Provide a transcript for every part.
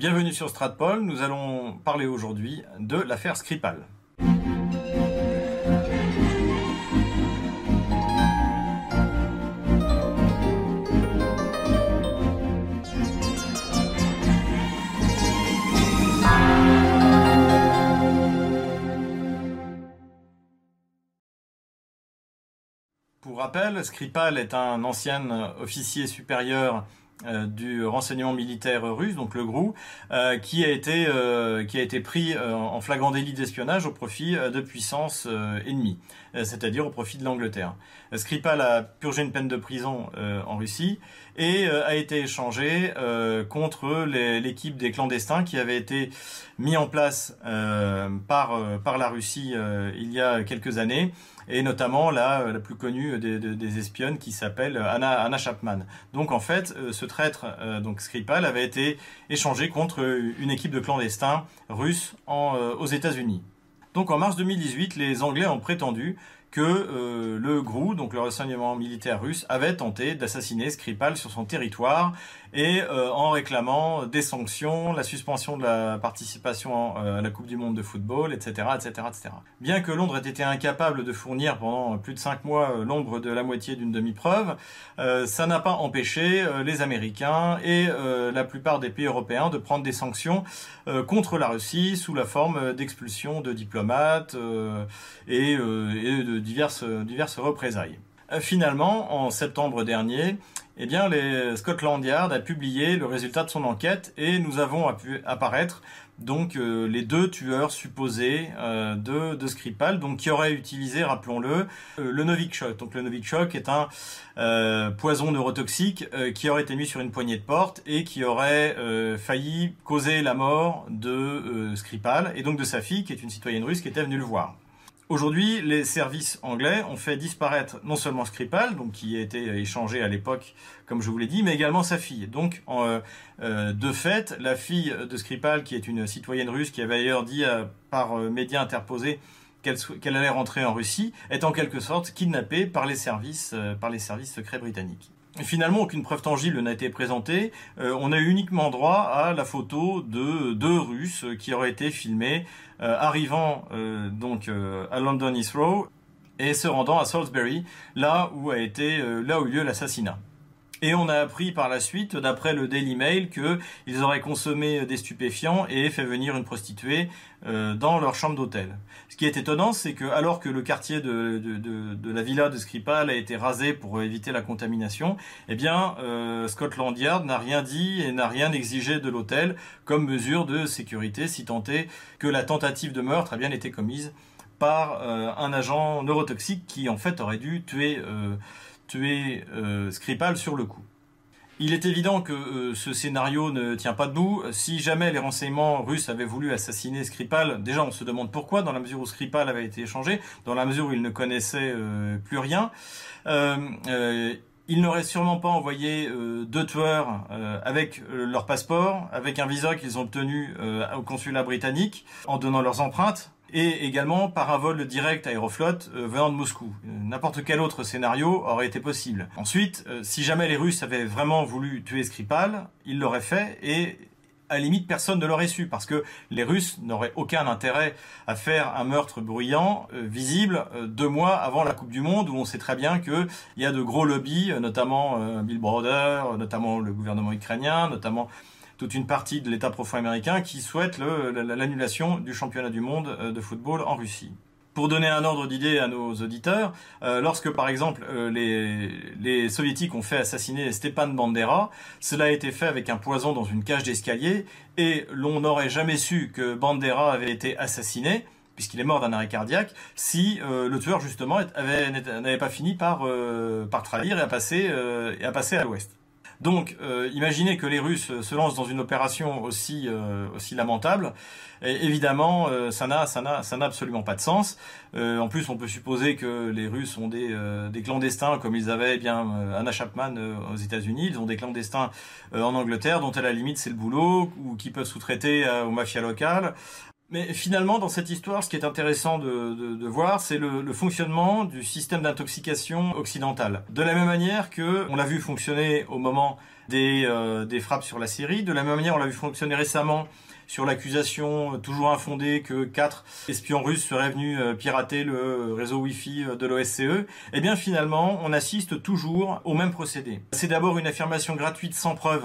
Bienvenue sur Stratpol, nous allons parler aujourd'hui de l'affaire Skripal. Pour rappel, Skripal est un ancien officier supérieur du renseignement militaire russe, donc le GRU, euh, qui a été euh, qui a été pris en flagrant délit d'espionnage au profit de puissances ennemies, c'est-à-dire au profit de l'Angleterre. Skripal a purgé une peine de prison en Russie et a été échangé contre l'équipe des clandestins qui avait été mis en place par par la Russie il y a quelques années et notamment la, plus connue des, des, espionnes qui s'appelle Anna, Chapman. Donc en fait, euh, ce traître, euh, donc Skripal, avait été échangé contre une équipe de clandestins russes euh, aux États-Unis. Donc en mars 2018, les Anglais ont prétendu que euh, le GRU, donc le renseignement militaire russe, avait tenté d'assassiner Skripal sur son territoire et euh, en réclamant des sanctions, la suspension de la participation euh, à la Coupe du Monde de football, etc., etc., etc. Bien que Londres ait été incapable de fournir pendant plus de cinq mois l'ombre de la moitié d'une demi-preuve, ça n'a pas empêché les Américains et la plupart des pays européens de prendre des sanctions contre la Russie sous la forme d'expulsion de diplomates et, et de diverses, représailles. Euh, finalement, en septembre dernier, eh bien, les Scotland Yard a publié le résultat de son enquête et nous avons pu apparaître donc euh, les deux tueurs supposés euh, de, de Skripal, donc qui auraient utilisé, rappelons-le, le Novichok. Donc le Novichok est un poison neurotoxique qui aurait été mis sur une poignée de porte et qui aurait failli causer la mort de Skripal et donc de sa fille, qui est une citoyenne russe qui était venue le voir. Aujourd'hui, les services anglais ont fait disparaître non seulement Skripal, qui a été échangé à l'époque, comme je vous l'ai dit, mais également sa fille. Donc, euh, euh, de fait, la fille de Skripal, qui est une citoyenne russe, qui avait d'ailleurs dit euh, par médias interposés qu'elle allait rentrer en Russie, est en quelque sorte kidnappée par les services secrets britanniques. Finalement, aucune preuve tangible n'a été présentée. Euh, on a eu uniquement droit à la photo de deux Russes qui auraient été filmés euh, arrivant euh, donc à London Heathrow et se rendant à Salisbury, là où a été là où eu lieu l'assassinat. Et on a appris par la suite, d'après le Daily Mail, qu'ils auraient consommé des stupéfiants et fait venir une prostituée euh, dans leur chambre d'hôtel. Ce qui est étonnant, c'est que alors que le quartier de, de, de, de, la villa de Skripal a été rasé pour éviter la contamination, eh bien euh, Scotland Yard n'a rien dit et n'a rien exigé de l'hôtel comme mesure de sécurité, si tant est que la tentative de meurtre a bien été commise par euh, un agent neurotoxique qui en fait aurait dû tuer euh, tuer euh, Skripal sur le coup. Il est évident que euh, ce scénario ne tient pas debout. Si jamais les renseignements russes avaient voulu assassiner Skripal, déjà on se demande pourquoi, dans la mesure où Skripal avait été échangé, dans la mesure où il ne connaissait euh, plus rien. ils n'auraient sûrement pas envoyé deux tueurs avec leur passeport, avec un visa qu'ils ont obtenu au consulat britannique, en donnant leurs empreintes et également par un vol direct Aeroflot euh, venant de Moscou. N'importe quel autre scénario aurait été possible. Ensuite, euh, si jamais les Russes avaient vraiment voulu tuer Skripal, ils l'auraient fait et à limite personne ne l'aurait su parce que les Russes n'auraient aucun intérêt à faire un meurtre bruyant euh, visible deux mois avant la Coupe du Monde où on sait très bien qu'il y a de gros lobbies, notamment Bill Browder, notamment le gouvernement ukrainien, notamment toute une partie de l'État profond américain qui souhaite l'annulation du championnat du monde euh, de football en Russie. Pour donner un ordre d'idée à nos auditeurs, euh, lorsque par exemple euh, les, soviétiques ont fait assassiner Stepan Bandera, cela a été fait avec un poison dans une cage d'escalier et l'on n'aurait jamais su que Bandera avait été assassiné puisqu'il est mort d'un arrêt cardiaque, si le tueur justement n'avait pas fini par, trahir et à, passer à l'ouest. Donc, euh, imaginez que les Russes se lancent dans une opération aussi euh, aussi lamentable. Et évidemment, euh, ça n'a ça n'a ça n'a absolument pas de sens. en plus, on peut supposer que les Russes ont des des clandestins comme ils avaient eh bien Anna Chapman aux États-Unis. Ils ont des clandestins en Angleterre, dont à la limite c'est le boulot ou qui peuvent sous-traiter aux mafias locales. Mais finalement, dans cette histoire, ce qui est intéressant de, voir, c'est le, fonctionnement du système d'intoxication occidental. De la même manière que on l'a vu fonctionner au moment des, euh, des frappes sur la Syrie, de la même manière on l'a vu fonctionner récemment sur l'accusation euh, toujours infondée que quatre espions russes seraient venus euh, pirater le réseau Wi-Fi de l'OSCE, eh bien finalement, on assiste toujours au même procédé. C'est d'abord une affirmation gratuite sans preuve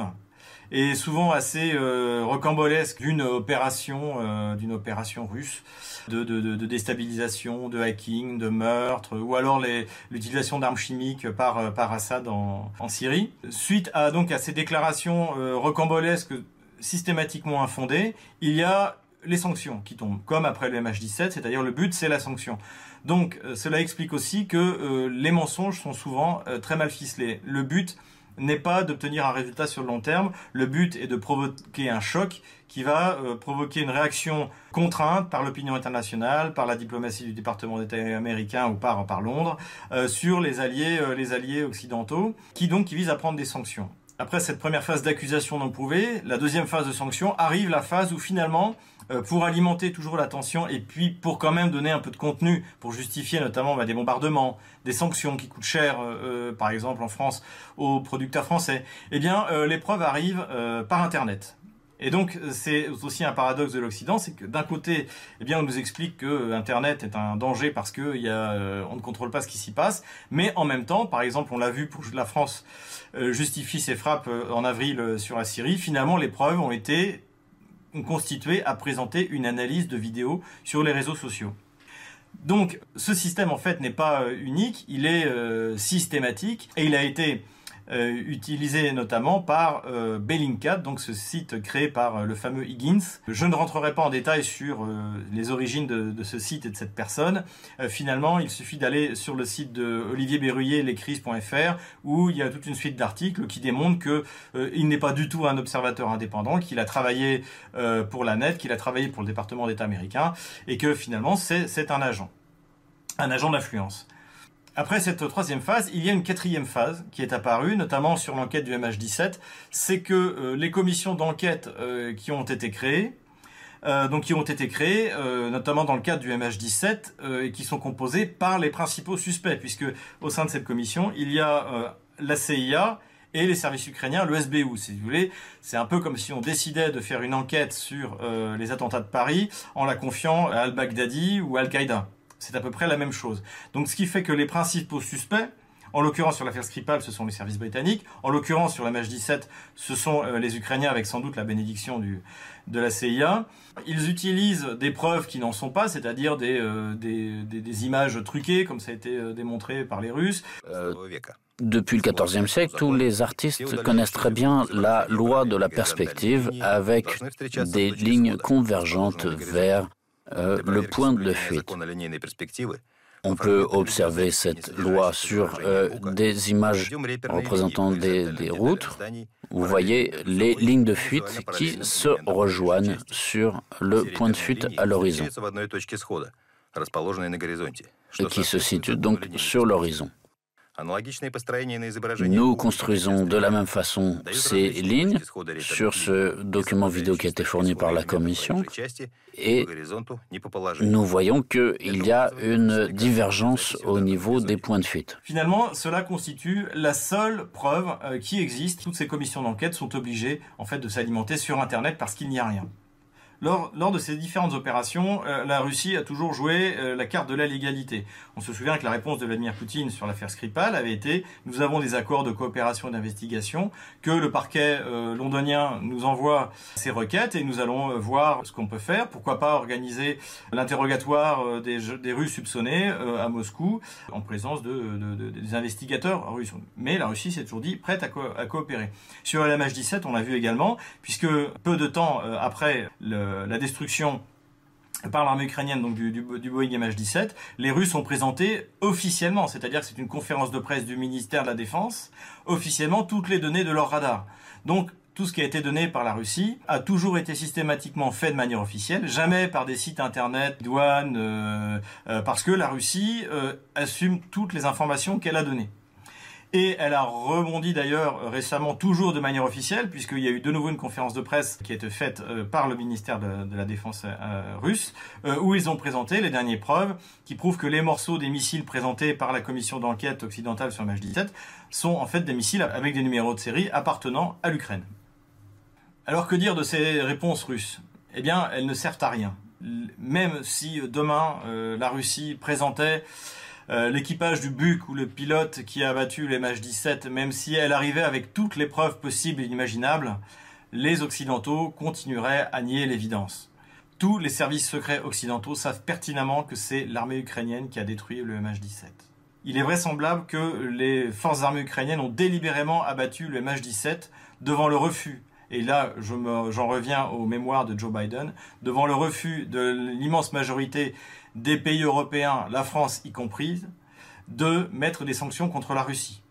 et souvent assez euh, rocambolesque d'une opération, euh, d'une opération russe de, déstabilisation, de hacking, de meurtre, ou alors l'utilisation d'armes chimiques par, euh, Assad en, Syrie. Suite à donc à ces déclarations rocambolesques systématiquement infondées, il y a les sanctions qui tombent, comme après le MH17, c'est-à-dire le but c'est la sanction. Donc cela explique aussi que les mensonges sont souvent très mal ficelés. Le but n'est pas d'obtenir un résultat sur le long terme. Le but est de provoquer un choc qui va euh, provoquer une réaction contrainte par l'opinion internationale, par la diplomatie du département d'État américain ou par, Londres, euh, sur les alliés, euh, les alliés occidentaux, qui donc qui visent à prendre des sanctions. Après cette première phase d'accusation non prouvée, la deuxième phase de sanction arrive la phase où finalement euh, pour alimenter toujours la tension et puis pour quand même donner un peu de contenu, pour justifier notamment bah, des bombardements, des sanctions qui coûtent cher, euh, euh, par exemple en France, aux producteurs français, eh bien l'épreuve arrive par Internet. Et donc c'est aussi un paradoxe de l'Occident, c'est que d'un côté, eh bien on nous explique que Internet est un danger parce que on ne contrôle pas ce qui s'y passe, mais en même temps, par exemple, on l'a vu pour la France justifie ses frappes en avril sur la Syrie. Finalement, les preuves ont été constitué à présenter une analyse de vidéos sur les réseaux sociaux. Donc ce système en fait n'est pas euh, unique, il est euh, systématique et il a été euh, utilisé notamment par euh, Bellingcat, donc ce site créé par euh, le fameux Higgins. Je ne rentrerai pas en détail sur les origines de, ce site et de cette personne. finalement, il suffit d'aller sur le site de Olivier Berruyer, lescrises.fr, où il y a toute une suite d'articles qui démontrent que il n'est pas du tout un observateur indépendant, qu'il a travaillé pour la net, qu'il a travaillé pour le département d'État américain, et que finalement c'est un agent, un agent d'influence. Après cette troisième phase, il y a une quatrième phase qui est apparue, notamment sur l'enquête du MH17, c'est que euh, les commissions d'enquête euh, qui ont été créées, euh, donc qui ont été créées, notamment dans le cadre du MH17, et qui sont composées par les principaux suspects, puisque au sein de cette commission, il y a la CIA et les services ukrainiens, le SBU, si vous voulez. C'est un peu comme si on décidait de faire une enquête sur les attentats de Paris en la confiant à al-Baghdadi ou Al-Qaïda. C'est à peu près la même chose. Donc ce qui fait que les principaux suspects, en l'occurrence sur l'affaire Skripal, ce sont les services britanniques. En l'occurrence sur la Mage 17, ce sont euh, les Ukrainiens avec sans doute la bénédiction de la CIA. Ils utilisent des preuves qui n'en sont pas, c'est-à-dire des, euh, images truquées, comme ça a été euh, démontré par les Russes. Depuis le XIVe siècle, tous les artistes connaissent très bien la loi de la perspective avec des lignes convergentes vers euh, le point de fuite. On peut observer cette loi sur euh, des images représentant des, des, routes. Vous voyez les lignes de fuite qui se rejoignent sur le point de fuite à l'horizon, qui se situe donc sur l'horizon. Nous construisons de la même façon ces lignes sur ce document vidéo qui a été fourni par la Commission et nous voyons qu'il y a une divergence au niveau des points de fuite. Finalement, cela constitue la seule preuve euh, qui existe. Toutes ces commissions d'enquête sont obligées en fait de s'alimenter sur Internet parce qu'il n'y a rien. Lors, de ces différentes opérations, euh, la Russie a toujours joué euh, la carte de la légalité. On se souvient que la réponse de Vladimir Poutine sur l'affaire Skripal avait été nous avons des accords de coopération et d'investigation, que le parquet euh, londonien nous envoie ses requêtes et nous allons voir ce qu'on peut faire. Pourquoi pas organiser l'interrogatoire des, Russes soupçonnés à Moscou en présence de, des investigateurs russes. Mais la Russie s'est toujours dit prête à, à coopérer. Sur LMH17, on l'a vu également, puisque peu de temps après le euh, la destruction par l'armée ukrainienne donc du, Boeing MH17, les Russes ont présenté officiellement, c'est-à-dire que c'est une conférence de presse du ministère de la Défense, officiellement toutes les données de leur radar. Donc tout ce qui a été donné par la Russie a toujours été systématiquement fait de manière officielle, jamais par des sites internet, douanes, euh, euh, parce que la Russie assume toutes les informations qu'elle a données. Et elle a rebondi d'ailleurs récemment, toujours de manière officielle, puisqu'il y a eu de nouveau une conférence de presse qui a été faite euh, par le ministère de, la Défense euh, russe, euh, où ils ont présenté les dernières preuves qui prouvent que les morceaux des missiles présentés par la commission d'enquête occidentale sur MH17 sont en fait des missiles avec des numéros de série appartenant à l'Ukraine. Alors que dire de ces réponses russes? Eh bien, elles ne servent à rien. Même si demain la Russie présentait euh, l'équipage du Buk ou le pilote qui a abattu les MH17, même si elle arrivait avec toutes les preuves possibles et imaginables, les Occidentaux continueraient à nier l'évidence. Tous les services secrets occidentaux savent pertinemment que c'est l'armée ukrainienne qui a détruit le MH17. Il est vraisemblable que les forces armées ukrainiennes ont délibérément abattu le MH17 devant le refus et là j'en reviens aux mémoires de Joe Biden, devant le refus de l'immense majorité des pays européens, la France y comprise, de mettre des sanctions contre la Russie.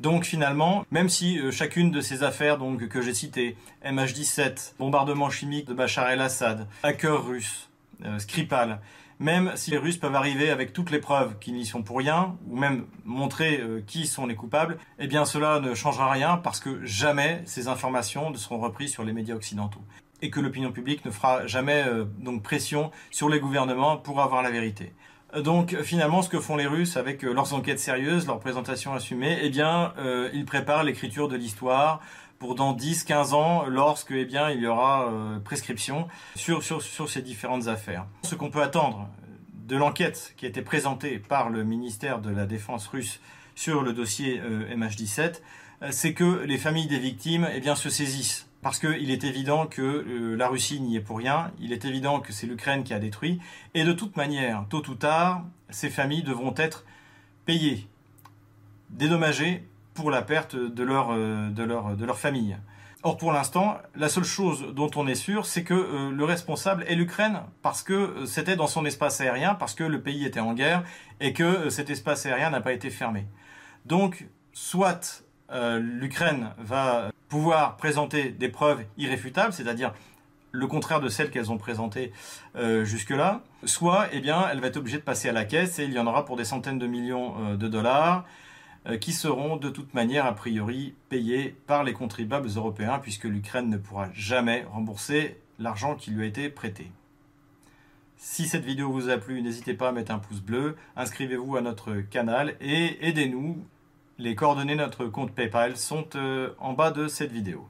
Donc finalement, même si euh, chacune de ces affaires donc, que j'ai citées, MH17, bombardement chimique de Bachar el-Assad, hacker russe, euh, Skripal, même si les Russes peuvent arriver avec toutes les preuves qu'ils n'y sont pour rien, ou même montrer euh, qui sont les coupables, eh cela ne changera rien parce que jamais ces informations ne seront reprises sur les médias occidentaux. Et que l'opinion publique ne fera jamais euh, donc pression sur les gouvernements pour avoir la vérité. Donc finalement, ce que font les Russes avec euh, leurs enquêtes sérieuses, leurs présentations assumées, eh bien, ils préparent l'écriture de l'histoire pour dans 10-15 ans, lorsque eh bien, il y aura euh, prescription sur, sur, sur, ces différentes affaires. Ce qu'on peut attendre de l'enquête qui a été présentée par le ministère de la Défense russe sur le dossier euh, MH17, euh, c'est que les familles des victimes eh bien, se saisissent. Parce qu'il est évident que la Russie n'y est pour rien, il est évident que c'est l'Ukraine qui a détruit, et de toute manière, tôt ou tard, ces familles devront être payées, dédommagées pour la perte de leur, euh, famille. Or, pour l'instant, la seule chose dont on est sûr, c'est que euh, le responsable est l'Ukraine, parce que euh, c'était dans son espace aérien, parce que le pays était en guerre, et que cet espace aérien n'a pas été fermé. Donc, soit l'Ukraine va pouvoir présenter des preuves irréfutables, c'est-à-dire le contraire de celles qu'elles ont présentées jusque-là, soit eh bien, elle va être obligée de passer à la caisse, et il y en aura pour des centaines de millions de dollars, euh, qui seront de toute manière a priori payés par les contribuables européens puisque l'Ukraine ne pourra jamais rembourser l'argent qui lui a été prêté. Si cette vidéo vous a plu, n'hésitez pas à mettre un pouce bleu, inscrivez-vous à notre canal et aidez-nous. Les coordonnées de notre compte PayPal sont euh, en bas de cette vidéo.